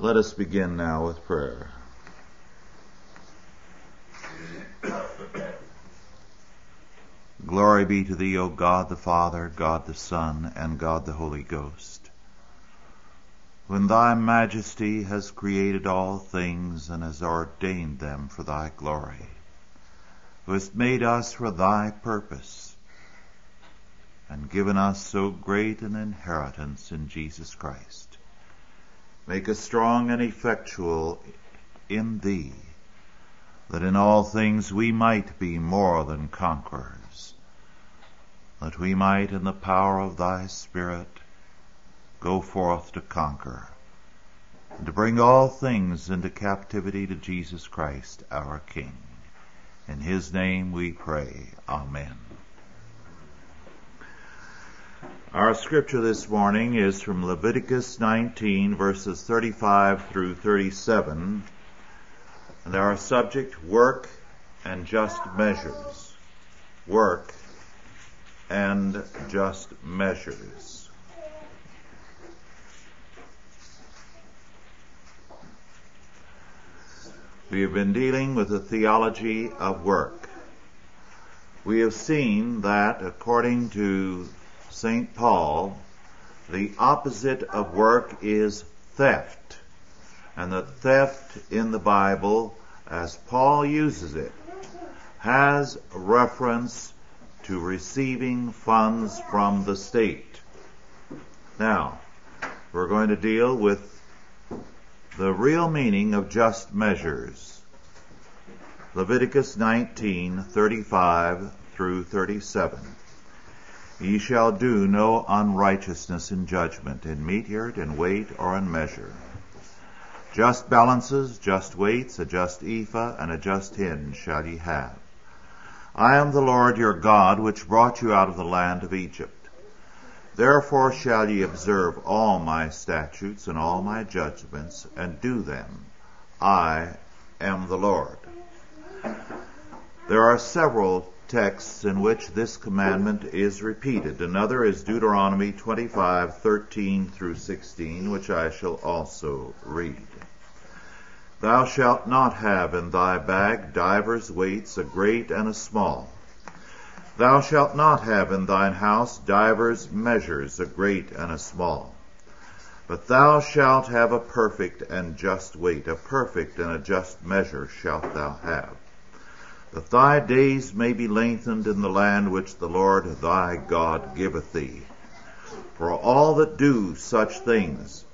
Let us begin now with prayer. Glory be to thee, O God the Father, God the Son, and God the Holy Ghost. When thy majesty has created all things and has ordained them for thy glory, who hast made us for thy purpose, and given us so great an inheritance in Jesus Christ Make us strong and effectual in thee, that in all things we might be more than conquerors, that we might in the power of thy Spirit go forth to conquer, and to bring all things into captivity to Jesus Christ our King. In his name we pray. Amen. Our scripture this morning is from Leviticus 19 verses 35 through 37. And our subject, work and just measures. Work and just measures. We have been dealing with the theology of work. We have seen that according to St. Paul, the opposite of work is theft. And the theft in the Bible, as Paul uses it, has reference to receiving funds from the state. Now, we're going to deal with the real meaning of just measures. Leviticus 19:35 through 37. Ye shall do no unrighteousness in judgment, in meteyard, in weight, or in measure. Just balances, just weights, a just ephah, and a just hin shall ye have. I am the Lord your God, which brought you out of the land of Egypt. Therefore shall ye observe all my statutes and all my judgments, and do them. I am the Lord. There are several texts in which this commandment is repeated. Another is Deuteronomy 25:13 through 16, which I shall also read. Thou shalt not have in thy bag divers weights, a great and a small. Thou shalt not have in thine house divers measures, a great and a small. But thou shalt have a perfect and just weight, a perfect and a just measure shalt thou have that thy days may be lengthened in the land which the Lord thy God giveth thee. For all that do such things,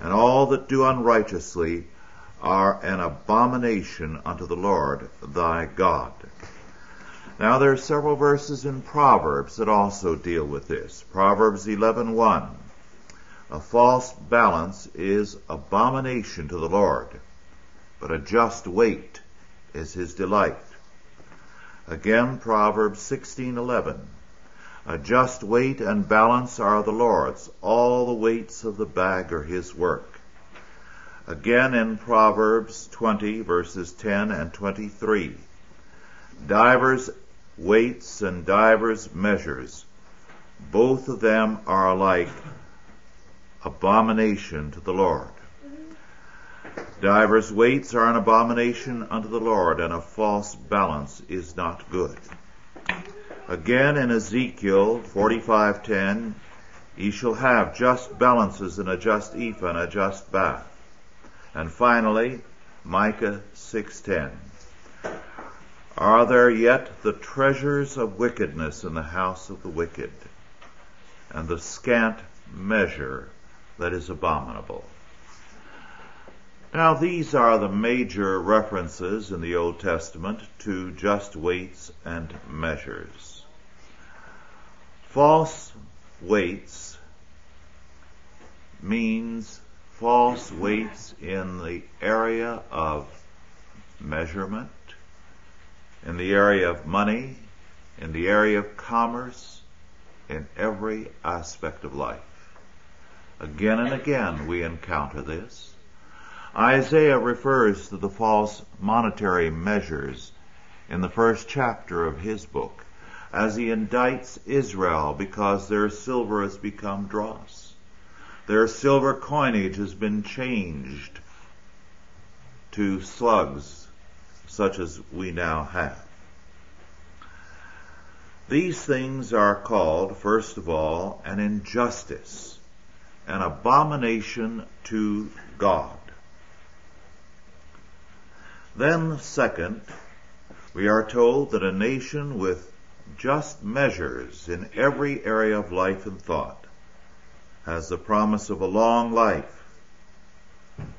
and all that do unrighteously, are an abomination unto the Lord thy God. Now there are several verses in Proverbs that also deal with this. Proverbs 11:1. A false balance is abomination to the Lord, but a just weight is his delight. Again, Proverbs 16:11. A just weight and balance are the Lord's; all the weights of the bag are his work. Again in Proverbs 20 verses 10 and 23. Divers weights and divers measures, both of them are alike abomination to the Lord. Divers weights are an abomination unto the Lord, and a false balance is not good. Again in Ezekiel 45:10, ye shall have just balances and a just ephah and a just bath. And finally, Micah 6:10. Are there yet the treasures of wickedness in the house of the wicked, and the scant measure that is abominable? Now these are the major references in the Old Testament to just weights and measures. False weights means false weights in the area of measurement, in the area of money, in the area of commerce, in every aspect of life. Again and again we encounter this. Isaiah refers to the false monetary measures in the first chapter of his book as he indicts Israel because their silver has become dross. Their silver coinage has been changed to slugs such as we now have. These things are called, first of all, an injustice, an abomination to God. Then, second, we are told that a nation with just measures in every area of life and thought has the promise of a long life,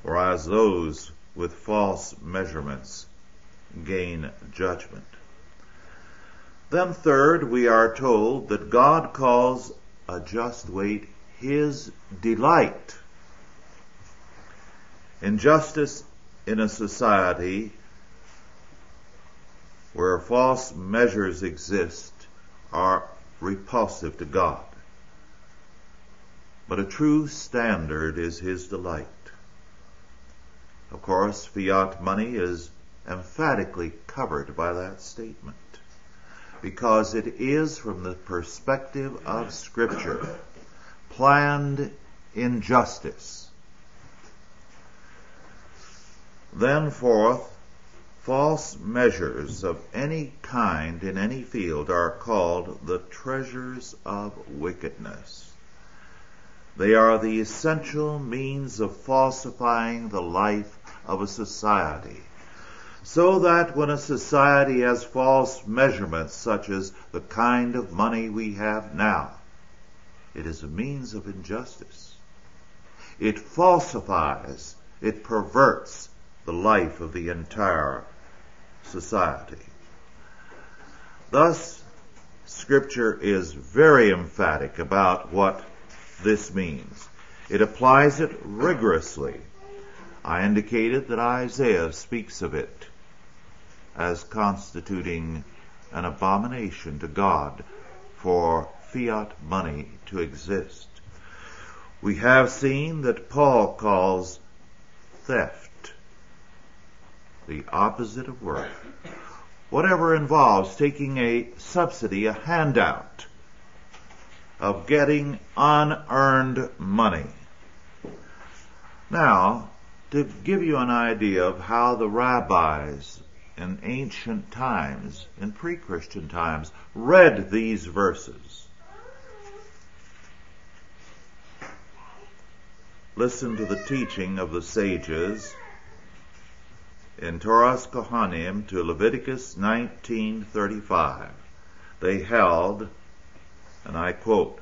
whereas those with false measurements gain judgment. Then third, we are told that God calls a just weight his delight. Injustice in a society where false measures exist are repulsive to God. But a true standard is his delight. Of course, fiat money is emphatically covered by that statement because it is from the perspective of scripture planned injustice. Then fourth, false measures of any kind in any field are called the treasures of wickedness. They are the essential means of falsifying the life of a society. So that when a society has false measurements, such as the kind of money we have now, it is a means of injustice. It falsifies, it perverts the life of the entire society. Thus, Scripture is very emphatic about what this means. It applies it rigorously. I indicated that Isaiah speaks of it as constituting an abomination to God for fiat money to exist. We have seen that Paul calls theft the opposite of work. Whatever involves taking a subsidy, a handout, of getting unearned money. Now, to give you an idea of how the rabbis in ancient times, in pre-Christian times, read these verses. Listen to the teaching of the sages in Toras Kohanim to Leviticus 19:35. They held, and I quote,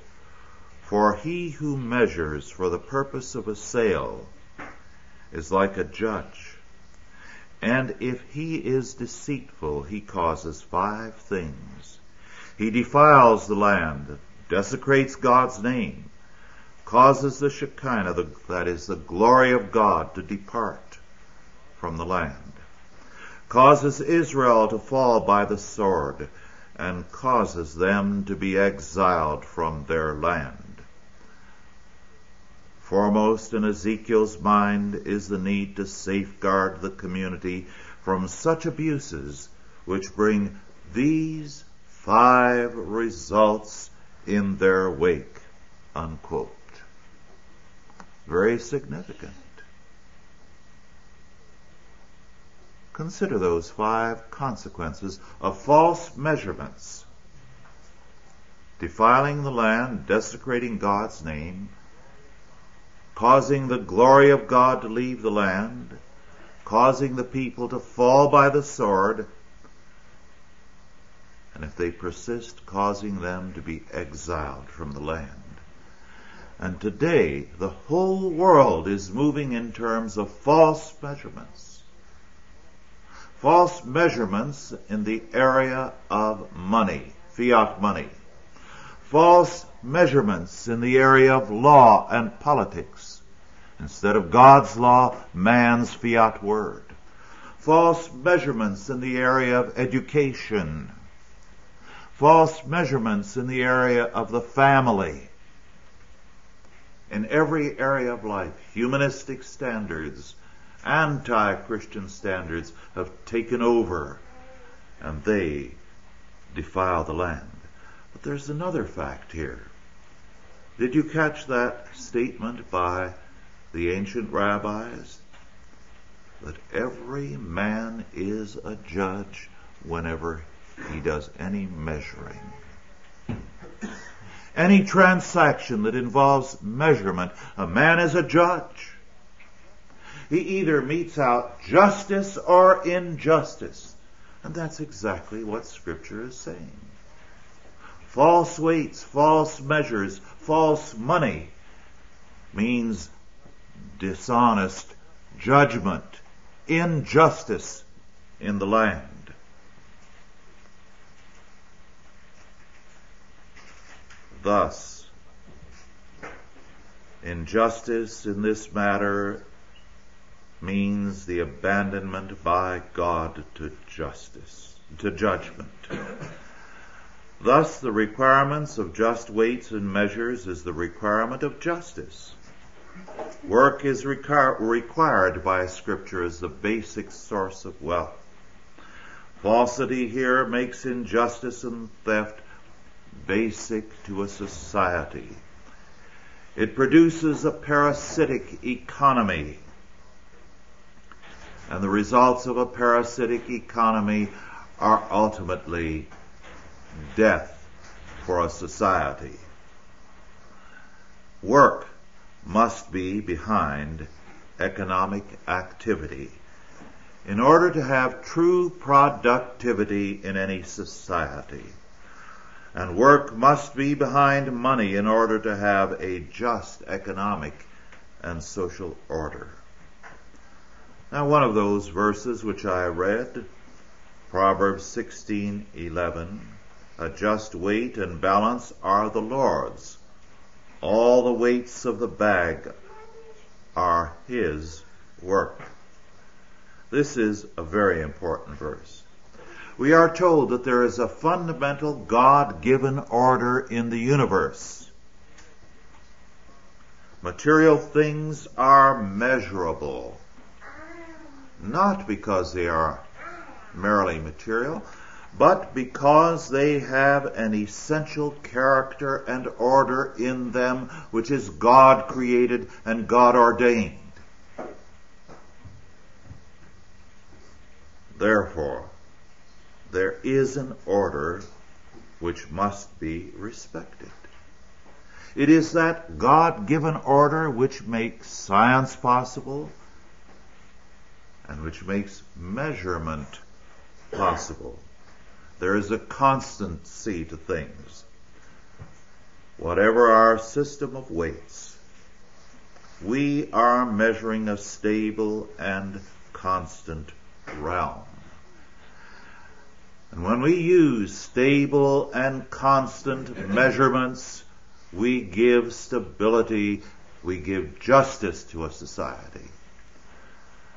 "For he who measures for the purpose of a sale is like a judge, and if he is deceitful, he causes five things. He defiles the land, desecrates God's name, causes the Shekinah, that is the glory of God, to depart from the land causes Israel to fall by the sword, and causes them to be exiled from their land. Foremost in Ezekiel's mind is the need to safeguard the community from such abuses which bring these five results in their wake. Unquote. Very significant. Consider those five consequences of false measurements. Defiling the land, desecrating God's name, causing the glory of God to leave the land, causing the people to fall by the sword, and if they persist, causing them to be exiled from the land. And today, the whole world is moving in terms of false measurements false measurements in the area of money, fiat money, false measurements in the area of law and politics. Instead of God's law, man's fiat word. False measurements in the area of education. False measurements in the area of the family. In every area of life, humanistic standards anti-Christian standards have taken over and they defile the land. But there's another fact here. Did you catch that statement by the ancient rabbis? That every man is a judge whenever he does any measuring. Any transaction that involves measurement, a man is a judge. He either metes out justice or injustice. And that's exactly what scripture is saying. False weights, false measures, false money means dishonest judgment, injustice in the land. Thus, injustice in this matter means the abandonment by God to justice, to judgment. Thus, the requirements of just weights and measures is the requirement of justice. Work is required by Scripture as the basic source of wealth. Falsity here makes injustice and theft basic to a society. It produces a parasitic economy. And the results of a parasitic economy are ultimately death for a society. Work must be behind economic activity in order to have true productivity in any society. And work must be behind money in order to have a just economic and social order. Now one of those verses which I read, Proverbs 16:11, a just weight and balance are the Lord's. All the weights of the bag are his work. This is a very important verse we are told that there is a fundamental God-given order in the universe. Material things are measurable, not because they are merely material, but because they have an essential character and order in them which is God created and God ordained. Therefore, there is an order which must be respected. It is that God-given order which makes science possible and which makes measurement possible. There is a constancy to things. Whatever our system of weights, we are measuring a stable and constant realm. And when we use stable and constant measurements, we give stability, we give justice to a society.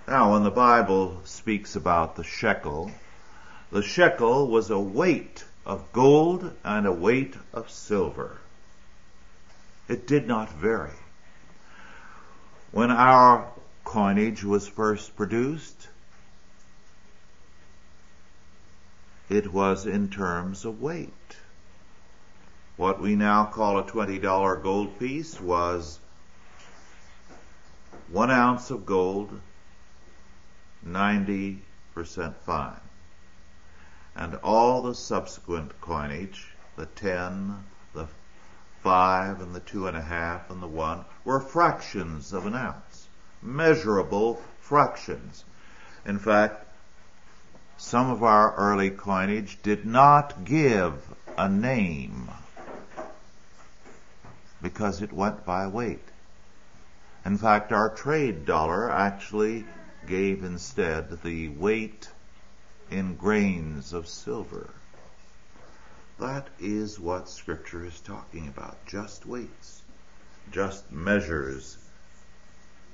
Now, when the Bible speaks about the shekel, the shekel was a weight of gold and a weight of silver. It did not vary. When our coinage was first produced, it was in terms of weight. What we now call a $20 gold piece was one ounce of gold, 90% fine. And all the subsequent coinage, the 10, the 5, and the 2.5, and the 1, were fractions of an ounce. Measurable fractions. In fact, some of our early coinage did not give a name because it went by weight. In fact, our trade dollar actually gave instead the weight in grains of silver. That is what scripture is talking about. Just weights, just measures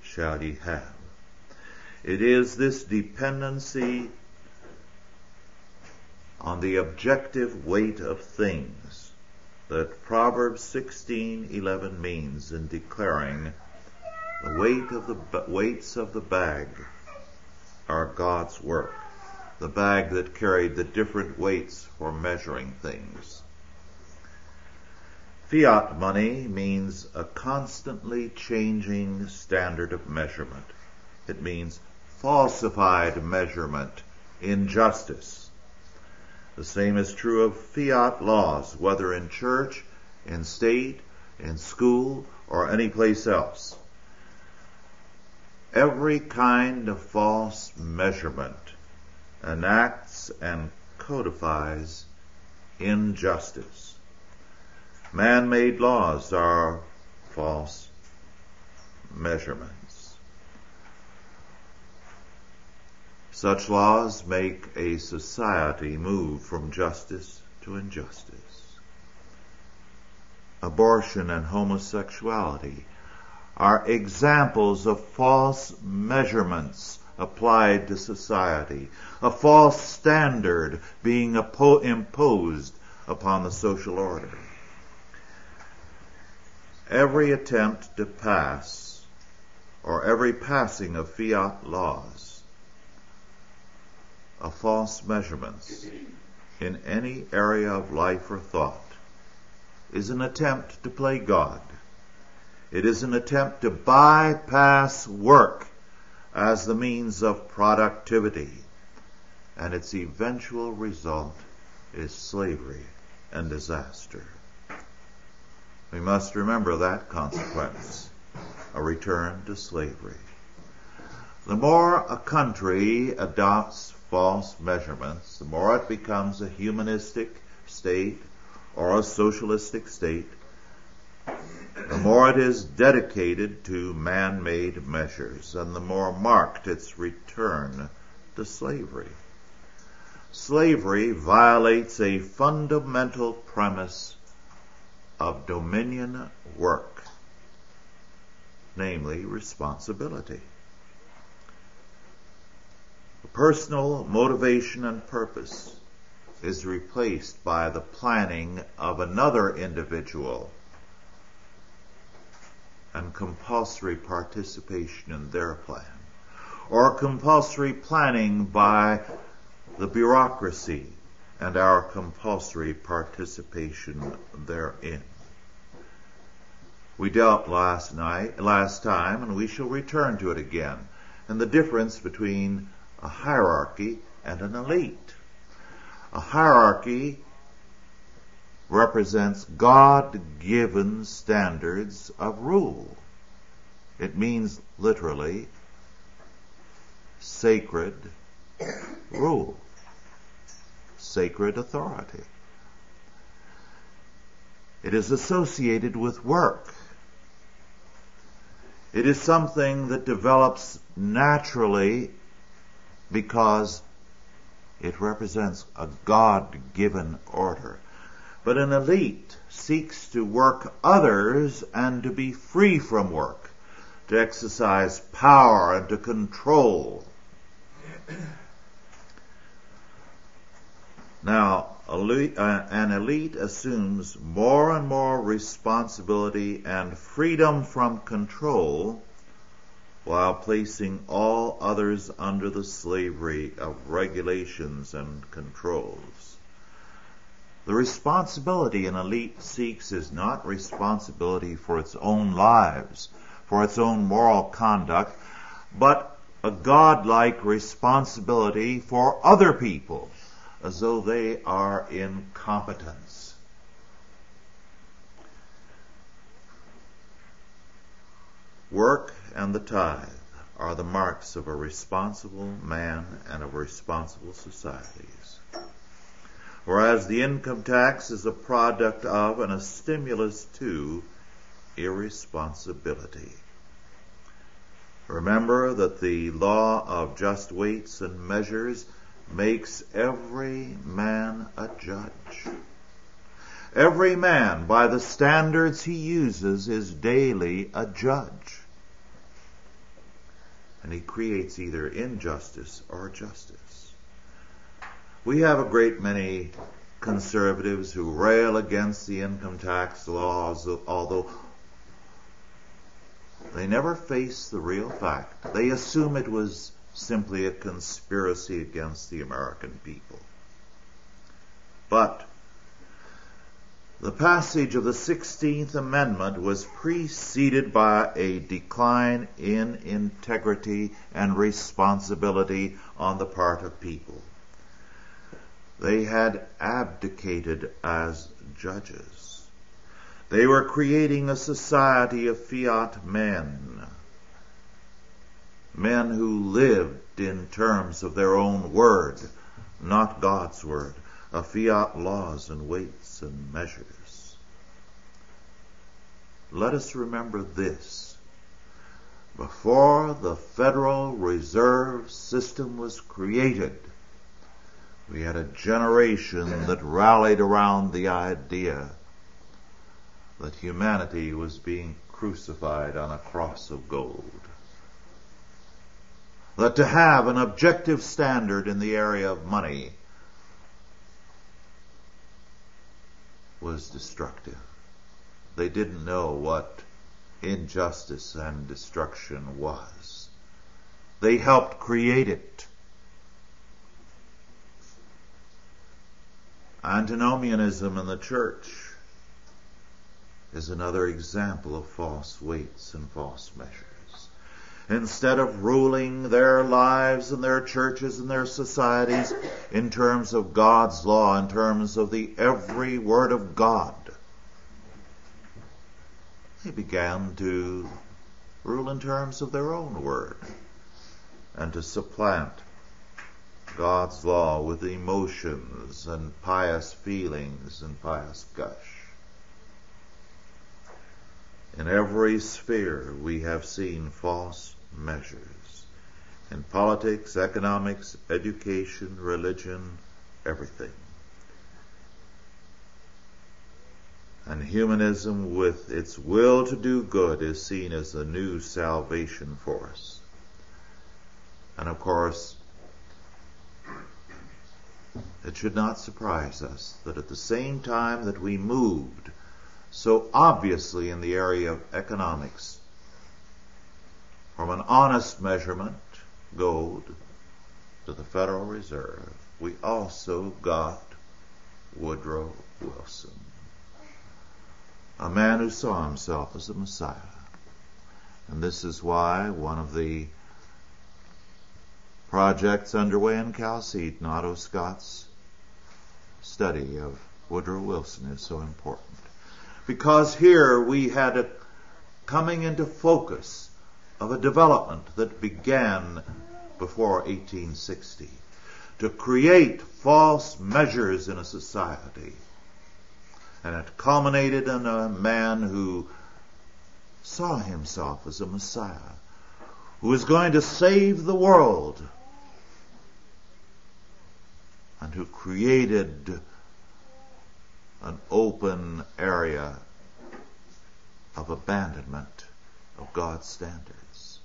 shall ye have. It is this dependency on the objective weight of things that Proverbs 16:11 means in declaring the weight of the weights of the bag are God's work. The bag that carried the different weights for measuring things. Fiat money means a constantly changing standard of measurement. It means falsified measurement, injustice. The same is true of fiat laws, whether in church, in state, in school, or any place else. Every kind of false measurement enacts and codifies injustice. Man-made laws are false measurements. Such laws make a society move from justice to injustice. Abortion and homosexuality are examples of false measurements applied to society, a false standard being imposed upon the social order every attempt to pass or every passing of fiat laws of false measurements in any area of life or thought is an attempt to play God. It is an attempt to bypass work as the means of productivity, and its eventual result is slavery and disaster. We must remember that consequence, a return to slavery. The more a country adopts false measurements, the more it becomes a humanistic state or a socialistic state, more it is dedicated to man-made measures, and the more marked its return to slavery. Slavery violates a fundamental premise of dominion work, namely responsibility. Personal motivation and purpose is replaced by the planning of another individual and compulsory participation in their plan, or compulsory planning by the bureaucracy and our compulsory participation therein. We dealt last night, last time, and we shall return to it again, and the difference between a hierarchy and an elite. A hierarchy represents God-given standards of rule. It means literally sacred rule sacred authority. It is associated with work. It is something that develops naturally because it represents a God-given order. But an elite seeks to work others and to be free from work, to exercise power and to control. Now, uh, an elite assumes more and more responsibility and freedom from control while placing all others under the slavery of regulations and controls. The responsibility an elite seeks is not responsibility for its own lives, for its own moral conduct, but a godlike responsibility for other people as though they are in competence. Work and the tithe are the marks of a responsible man and of responsible societies. Whereas the income tax is a product of and a stimulus to irresponsibility. Remember that the law of just weights and measures makes every man a judge. Every man, by the standards he uses, is daily a judge. And he creates either injustice or justice. We have a great many conservatives who rail against the income tax laws, although they never face the real fact. They assume it was simply a conspiracy against the American people. But The passage of the 16th Amendment was preceded by a decline in integrity and responsibility on the part of people. They had abdicated as judges. They were creating a society of fiat men, men who lived in terms of their own word, not God's word, of fiat laws and weights and measures. Let us remember this. Before the Federal Reserve System was created, we had a generation that rallied around the idea that humanity was being crucified on a cross of gold. That to have an objective standard in the area of money was destructive. They didn't know what injustice and destruction was. They helped create it. Antinomianism in the church is another example of false weights and false measures. Instead of ruling their lives and their churches and their societies in terms of God's law, in terms of the every word of God, they began to rule in terms of their own word and to supplant God's law with emotions and pious feelings and pious gush. In every sphere we have seen false measures. In politics, economics, education, religion, everything. And humanism, with its will to do good, is seen as the new salvation for us. And of course, it should not surprise us that at the same time that we moved so obviously in the area of economics from an honest measurement, gold, to the Federal Reserve, we also got Woodrow Wilson, a man who saw himself as a Messiah. And this is why one of the projects underway in Chalcedon, Otto Scott's study of Woodrow Wilson is so important. Because here we had a coming into focus of a development that began before 1860 to create false measures in a society. And it culminated in a man who saw himself as a Messiah, who was going to save the world, and who created an open area of abandonment of God's standards,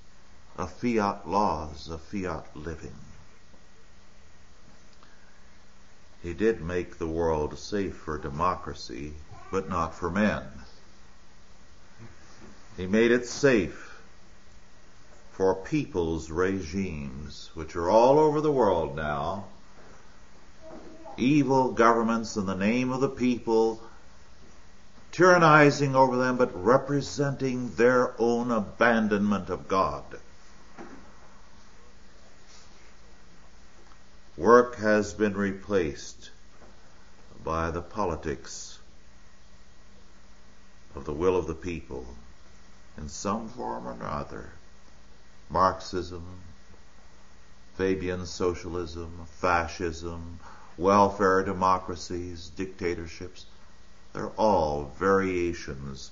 of fiat laws, of fiat living. He did make the world safe for democracy, but not for men. He made it safe for people's regimes, which are all over the world now. Evil governments in the name of the people, tyrannizing over them, but representing their own abandonment of God. Work has been replaced by the politics of the will of the people in some form or another. Marxism, Fabian socialism, fascism, welfare democracies, dictatorships, they're all variations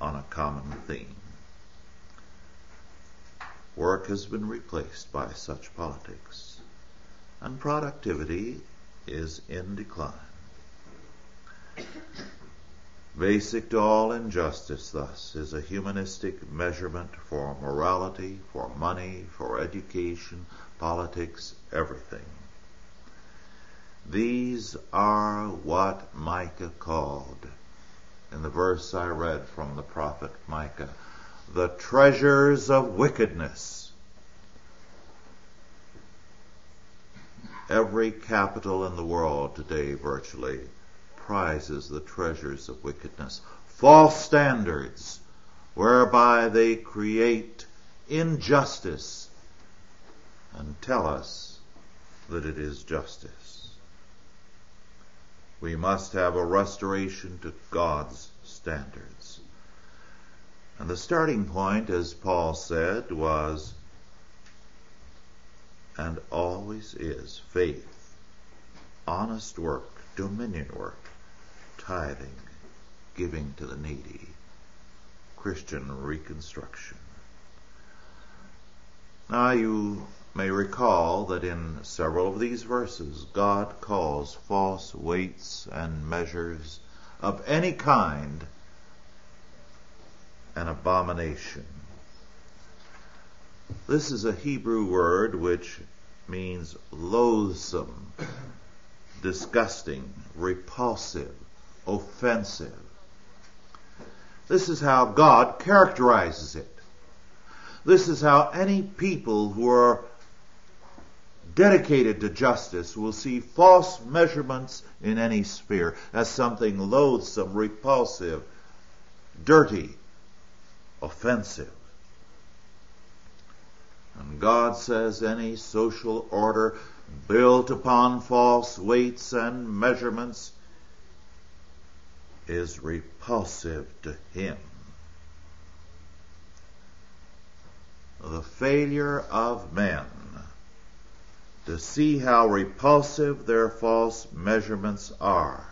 on a common theme. Work has been replaced by such politics and productivity is in decline. Basic to all injustice, thus, is a humanistic measurement for morality, for money, for education, politics, everything. These are what Micah called, in the verse I read from the prophet Micah, the treasures of wickedness Every capital in the world today virtually prizes the treasures of wickedness. False standards whereby they create injustice and tell us that it is justice. We must have a restoration to God's standards. And the starting point, as Paul said, was and always is faith, honest work, dominion work, tithing, giving to the needy, Christian reconstruction. Now you may recall that in several of these verses, God calls false weights and measures of any kind an abomination. This is a Hebrew word which means loathsome, disgusting, repulsive, offensive. This is how God characterizes it. This is how any people who are dedicated to justice will see false measurements in any sphere as something loathsome, repulsive, dirty, offensive. And God says any social order built upon false weights and measurements is repulsive to Him. The failure of men to see how repulsive their false measurements are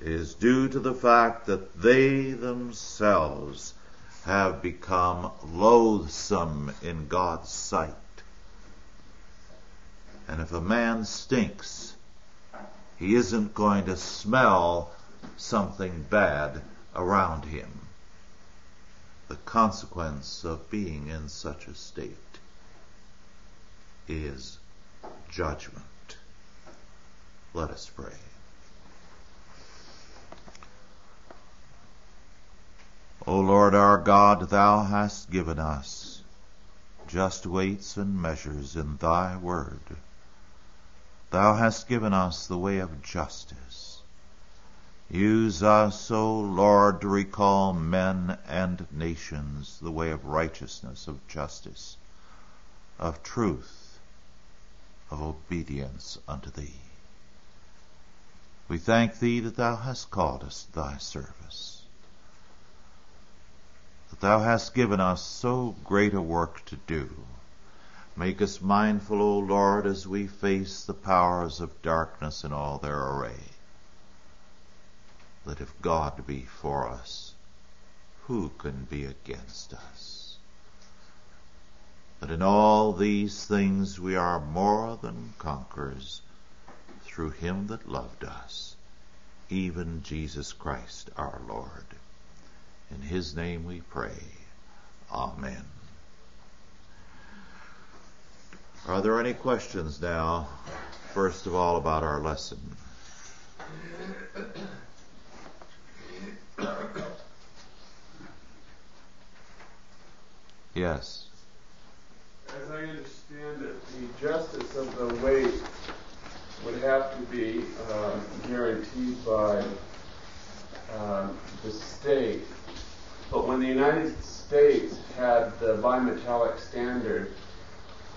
is due to the fact that they themselves have become loathsome in God's sight. And if a man stinks, he isn't going to smell something bad around him. The consequence of being in such a state is judgment. Let us pray. O Lord our God, Thou hast given us just weights and measures in Thy word. Thou hast given us the way of justice. Use us, O Lord, to recall men and nations the way of righteousness, of justice, of truth, of obedience unto Thee. We thank Thee that Thou hast called us to Thy service that thou hast given us so great a work to do. Make us mindful, O Lord, as we face the powers of darkness in all their array, that if God be for us, who can be against us? That in all these things we are more than conquerors through him that loved us, even Jesus Christ our Lord. In his name we pray. Amen. Are there any questions now, first of all, about our lesson? Yes. As I understand it, the justice of the weight would have to be uh, guaranteed by uh, the state but when the United States had the bimetallic standard,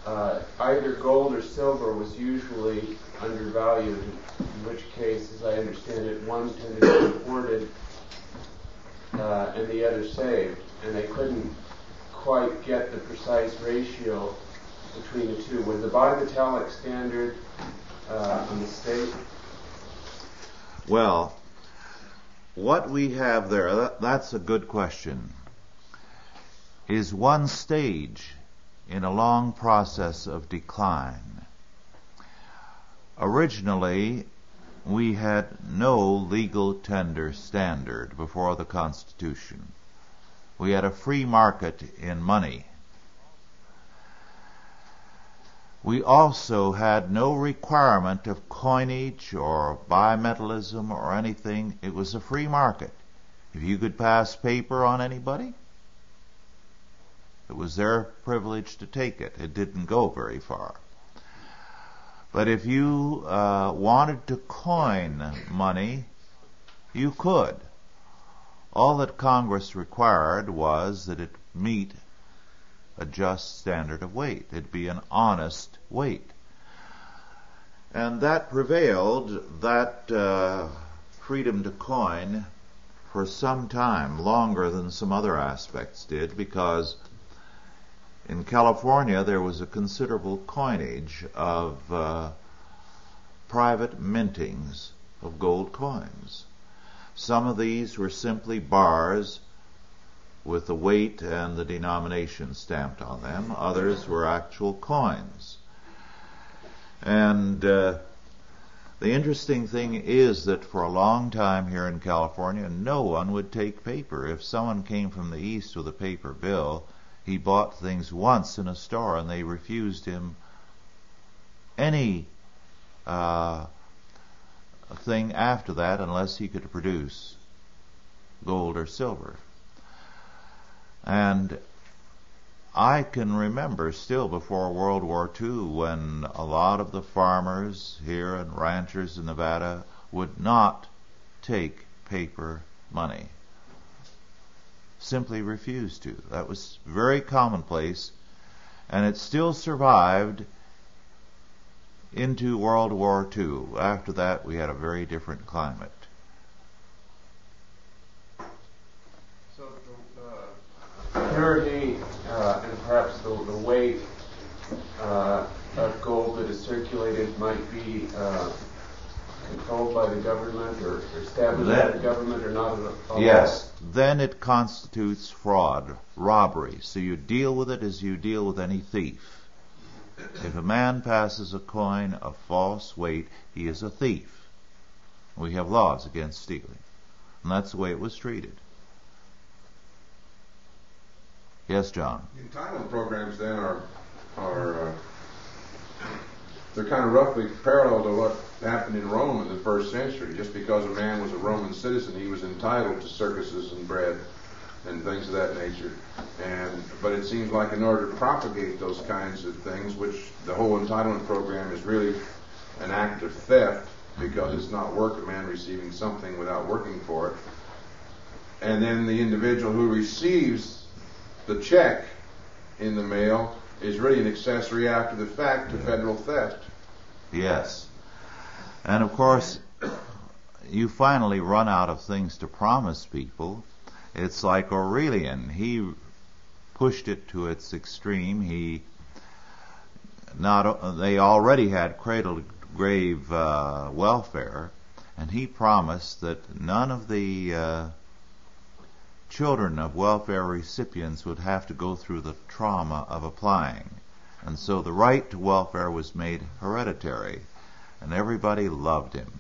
uh, either gold or silver was usually undervalued, in which case, as I understand it, one tended to be imported uh, and the other saved. And they couldn't quite get the precise ratio between the two. Was the bimetallic standard uh, the state? Well, what we have there, that, that's a good question, is one stage in a long process of decline. Originally, we had no legal tender standard before the Constitution. We had a free market in money. We also had no requirement of coinage or bimetallism or anything. It was a free market. If you could pass paper on anybody, it was their privilege to take it. It didn't go very far. But if you uh, wanted to coin money, you could. All that Congress required was that it meet a just standard of weight. It'd be an honest weight. And that prevailed, that uh, freedom to coin, for some time, longer than some other aspects did, because in California there was a considerable coinage of uh, private mintings of gold coins. Some of these were simply bars with the weight and the denomination stamped on them. Others were actual coins. And uh, the interesting thing is that for a long time here in California, no one would take paper. If someone came from the East with a paper bill, he bought things once in a store and they refused him any uh, thing after that unless he could produce gold or silver. And I can remember still before World War II when a lot of the farmers here and ranchers in Nevada would not take paper money. Simply refused to. That was very commonplace and it still survived into World War II. After that, we had a very different climate. So the uh, purity uh, and perhaps the, the weight uh, of gold that is circulated might be uh, controlled by the government or, established by the government or not at all? Yes. Then it constitutes fraud, robbery. So you deal with it as you deal with any thief. If a man passes a coin of false weight, he is a thief. We have laws against stealing. And that's the way it was treated. Yes, John. The entitlement programs then are are uh, they're kind of roughly parallel to what happened in Rome in the first century. Just because a man was a Roman citizen, he was entitled to circuses and bread and things of that nature. And but it seems like in order to propagate those kinds of things, which the whole entitlement program is really an act of theft because it's not work a man receiving something without working for it. And then the individual who receives the check in the mail is really an accessory after the fact to federal theft. Yes. And of course, you finally run out of things to promise people it's like Aurelian. He pushed it to its extreme. He not they already had cradle grave uh, welfare, and he promised that none of the uh, children of welfare recipients would have to go through the trauma of applying. And so the right to welfare was made hereditary, and everybody loved him.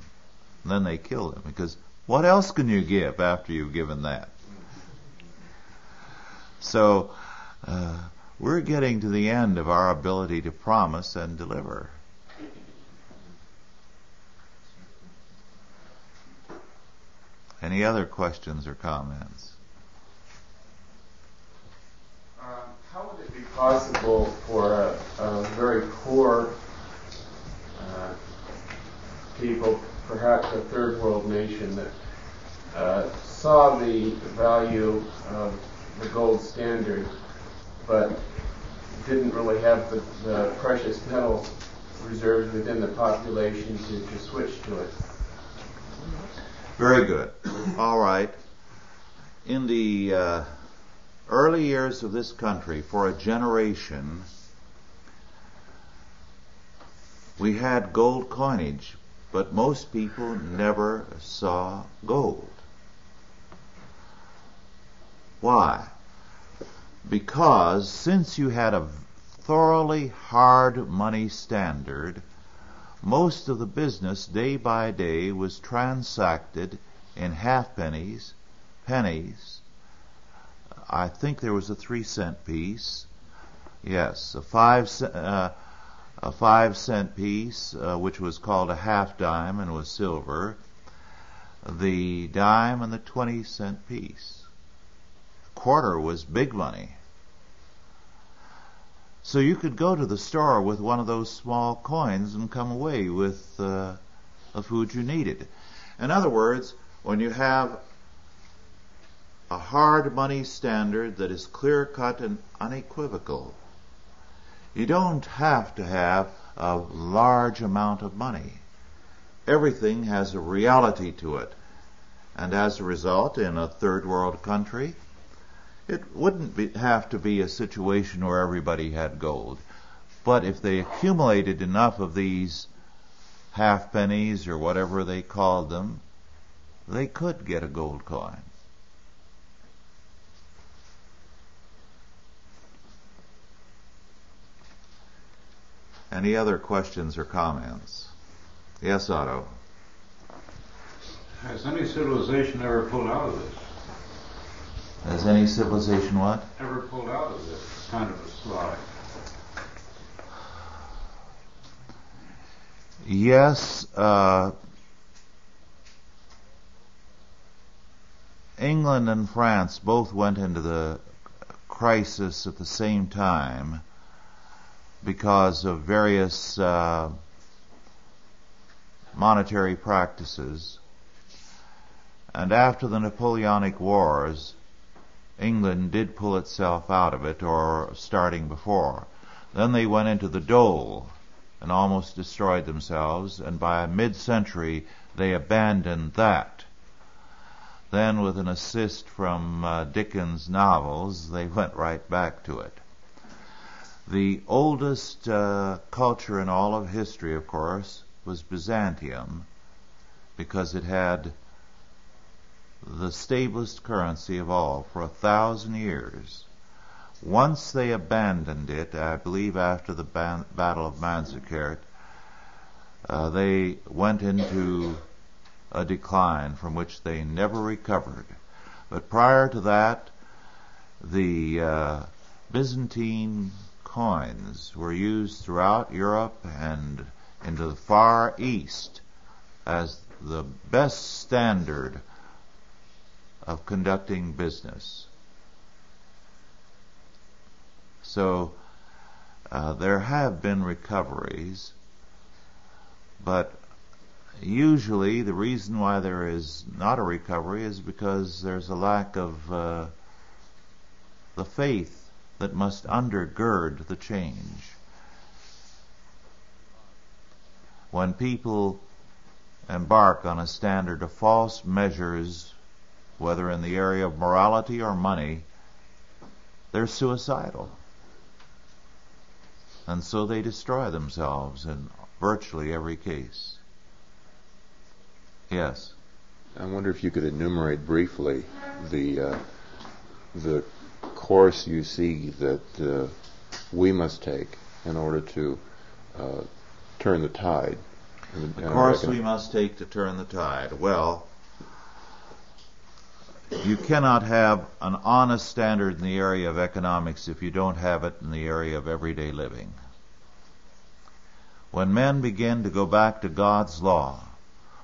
And then they killed him because what else can you give after you've given that? So uh, we're getting to the end of our ability to promise and deliver. Any other questions or comments? Um, how would it be possible for a, a very poor uh, people, perhaps a third world nation, that uh, saw the value of the gold standard, but didn't really have the, the precious metal reserves within the population to, to switch to it. Very good. All right. In the uh, early years of this country, for a generation, we had gold coinage, but most people never saw gold. Why? Because since you had a thoroughly hard money standard, most of the business day by day was transacted in halfpennies, pennies. Pennies. I think there was a three cent piece. Yes, a five uh, a five cent piece, uh, which was called a half dime and was silver. The dime and the twenty cent piece quarter was big money. So you could go to the store with one of those small coins and come away with uh, the food you needed. In other words, when you have a hard money standard that is clear cut and unequivocal, you don't have to have a large amount of money. Everything has a reality to it. And as a result, in a third world country, it wouldn't be, have to be a situation where everybody had gold. But if they accumulated enough of these half pennies or whatever they called them, they could get a gold coin. Any other questions or comments? Yes, Otto. Has any civilization ever pulled out of this? Has any civilization what? Ever pulled out of this kind of a slide? Yes, uh, England and France both went into the crisis at the same time because of various uh, monetary practices. And after the Napoleonic Wars, England did pull itself out of it, or starting before. Then they went into the dole and almost destroyed themselves, and by mid-century they abandoned that. Then, with an assist from uh, Dickens' novels, they went right back to it. The oldest uh, culture in all of history, of course, was Byzantium, because it had the stablest currency of all for a thousand years. Once they abandoned it, I believe after the ban- Battle of Manzikert, uh, they went into a decline from which they never recovered. But prior to that, the uh, Byzantine coins were used throughout Europe and into the Far East as the best standard of conducting business. So uh, there have been recoveries, but usually the reason why there is not a recovery is because there's a lack of uh, the faith that must undergird the change. When people embark on a standard of false measures whether in the area of morality or money, they're suicidal. And so they destroy themselves in virtually every case. Yes. I wonder if you could enumerate briefly the uh, the course you see that uh, we must take in order to uh, turn the tide. The course we must take to turn the tide. Well, you cannot have an honest standard in the area of economics if you don't have it in the area of everyday living. When men begin to go back to God's law,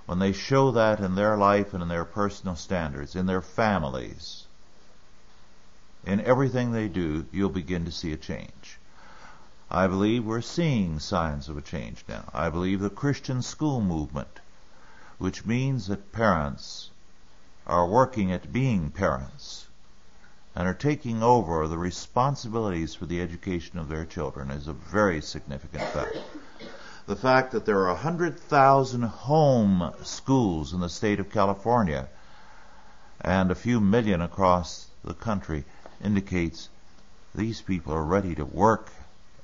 when they show that in their life and in their personal standards, in their families, in everything they do, you'll begin to see a change. I believe we're seeing signs of a change now. I believe the Christian school movement, which means that parents are working at being parents and are taking over the responsibilities for the education of their children is a very significant fact. The fact that there are 100,000 home schools in the state of California and a few million across the country indicates these people are ready to work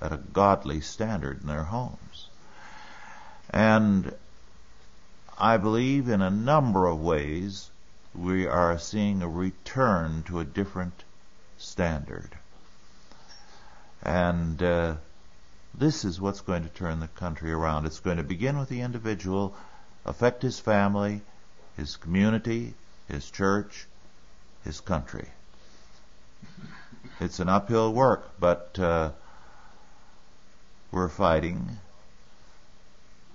at a godly standard in their homes. And I believe in a number of ways we are seeing a return to a different standard. And uh, this is what's going to turn the country around. It's going to begin with the individual, affect his family, his community, his church, his country. It's an uphill work, but uh, we're fighting,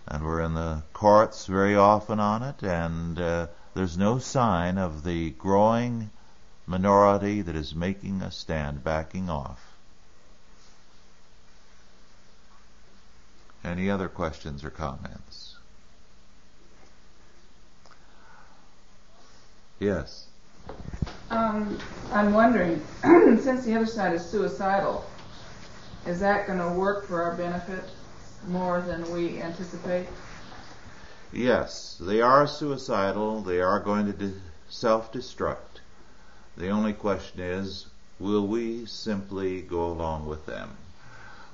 and we're in the courts very often on it, and uh, there's no sign of the growing minority that is making a stand, backing off. Any other questions or comments? Yes. Um, I'm wondering, since the other side is suicidal, is that going to work for our benefit more than we anticipate? Yes, they are suicidal. They are going to de- self-destruct. The only question is, will we simply go along with them?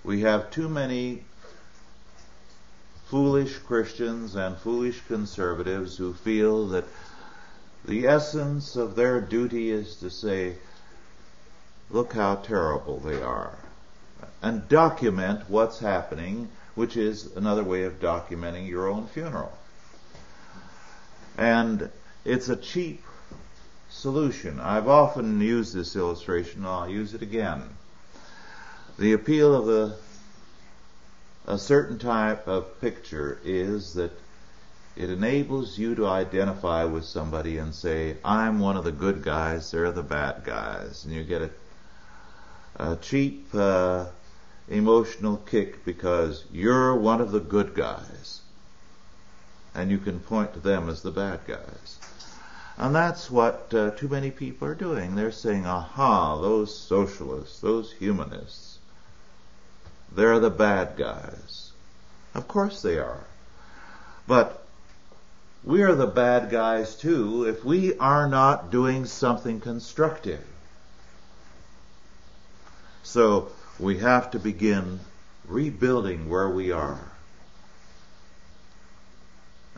We have too many foolish Christians and foolish conservatives who feel that the essence of their duty is to say, look how terrible they are, and document what's happening, which is another way of documenting your own funeral. And it's a cheap solution. I've often used this illustration, and I'll use it again. The appeal of a, a certain type of picture is that it enables you to identify with somebody and say, I'm one of the good guys, they're the bad guys. And you get a, a cheap uh, emotional kick because you're one of the good guys. And you can point to them as the bad guys. And that's what uh, too many people are doing. They're saying, aha, those socialists, those humanists, they're the bad guys. Of course they are. But we are the bad guys too if we are not doing something constructive. So we have to begin rebuilding where we are.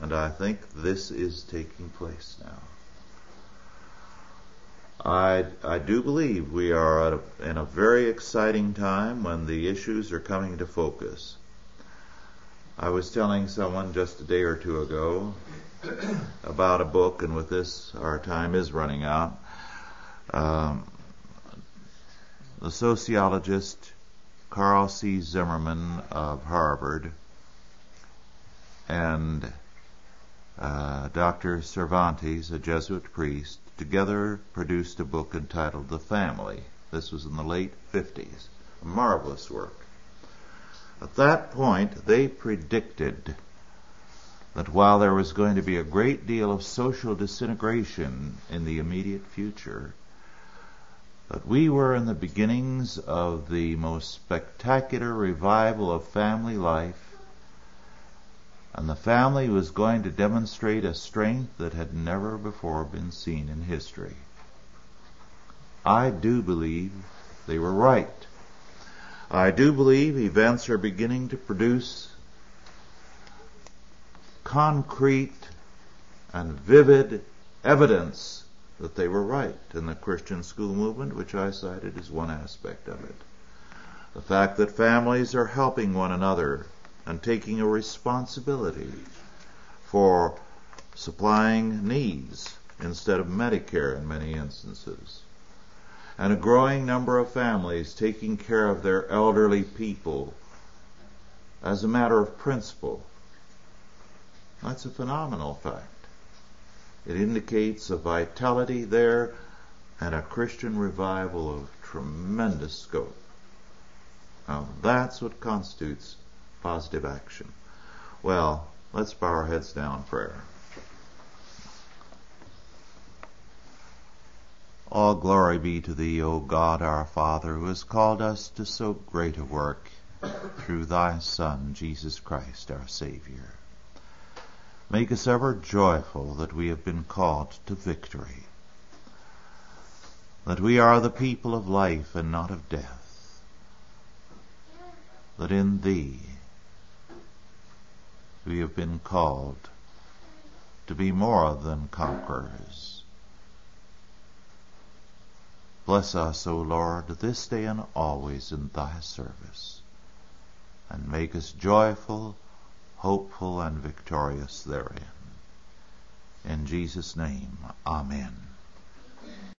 And I think this is taking place now. I, I do believe we are a, in a very exciting time when the issues are coming to focus. I was telling someone just a day or two ago about a book, and with this, our time is running out. Um, the sociologist Carle C. Zimmerman of Harvard and uh, Dr. Cervantes, a Jesuit priest, together produced a book entitled The Family. This was in the late 50s. A marvelous work. At that point, they predicted that while there was going to be a great deal of social disintegration in the immediate future, that we were in the beginnings of the most spectacular revival of family life, and the family was going to demonstrate a strength that had never before been seen in history. I do believe they were right. I do believe events are beginning to produce concrete and vivid evidence that they were right in the Christian school movement, which I cited as one aspect of it. The fact that families are helping one another and taking a responsibility for supplying needs instead of Medicare in many instances. And a growing number of families taking care of their elderly people as a matter of principle that's a phenomenal fact. It indicates a vitality there and a Christian revival of tremendous scope. Now, that's what constitutes positive action. Well, let's bow our heads down in prayer. All glory be to Thee, O God our Father, who has called us to so great a work through Thy Son, Jesus Christ, our Savior. Make us ever joyful that we have been called to victory, that we are the people of life and not of death, that in Thee we have been called to be more than conquerors. Bless us, O Lord, this day and always in Thy service, and make us joyful hopeful and victorious therein. In Jesus' name, Amen.